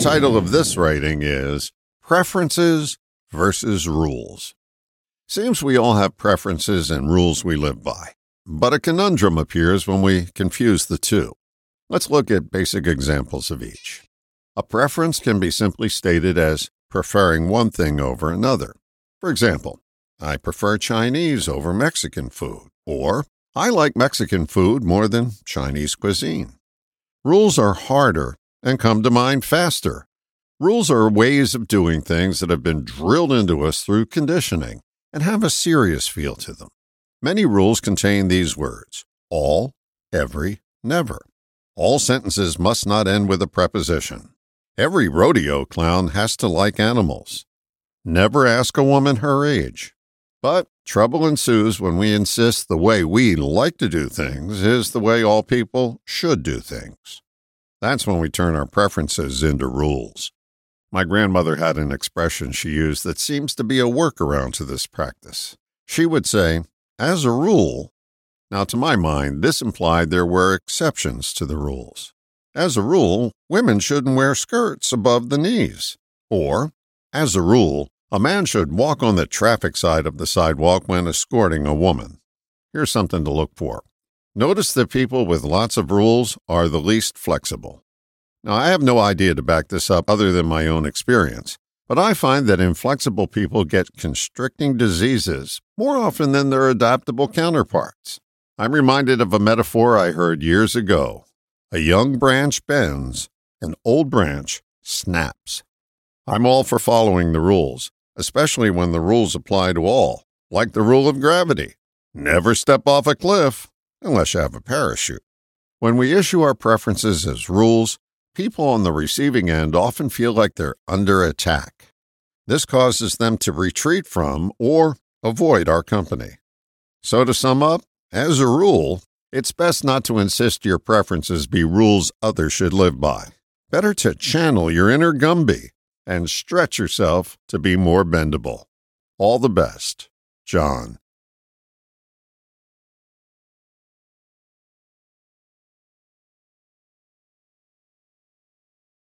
title of this writing is Preferences versus Rules. Seems we all have preferences and rules we live by, but a conundrum appears when we confuse the two. Let's look at basic examples of each. A preference can be simply stated as preferring one thing over another. For example, I prefer Chinese over Mexican food, or I like Mexican food more than Chinese cuisine. Rules are harder and come to mind faster. Rules are ways of doing things that have been drilled into us through conditioning and have a serious feel to them. Many rules contain these words all, every, never. All sentences must not end with a preposition. Every rodeo clown has to like animals. Never ask a woman her age. But trouble ensues when we insist the way we like to do things is the way all people should do things. That's when we turn our preferences into rules. My grandmother had an expression she used that seems to be a workaround to this practice. She would say, as a rule, now to my mind, this implied there were exceptions to the rules. As a rule, women shouldn't wear skirts above the knees. Or, as a rule, a man should walk on the traffic side of the sidewalk when escorting a woman. Here's something to look for. Notice that people with lots of rules are the least flexible. Now, I have no idea to back this up other than my own experience, but I find that inflexible people get constricting diseases more often than their adaptable counterparts. I'm reminded of a metaphor I heard years ago a young branch bends, an old branch snaps. I'm all for following the rules, especially when the rules apply to all, like the rule of gravity. Never step off a cliff unless you have a parachute. When we issue our preferences as rules, people on the receiving end often feel like they're under attack. This causes them to retreat from or avoid our company. So, to sum up, as a rule, it's best not to insist your preferences be rules others should live by. Better to channel your inner Gumby and stretch yourself to be more bendable. All the best, John.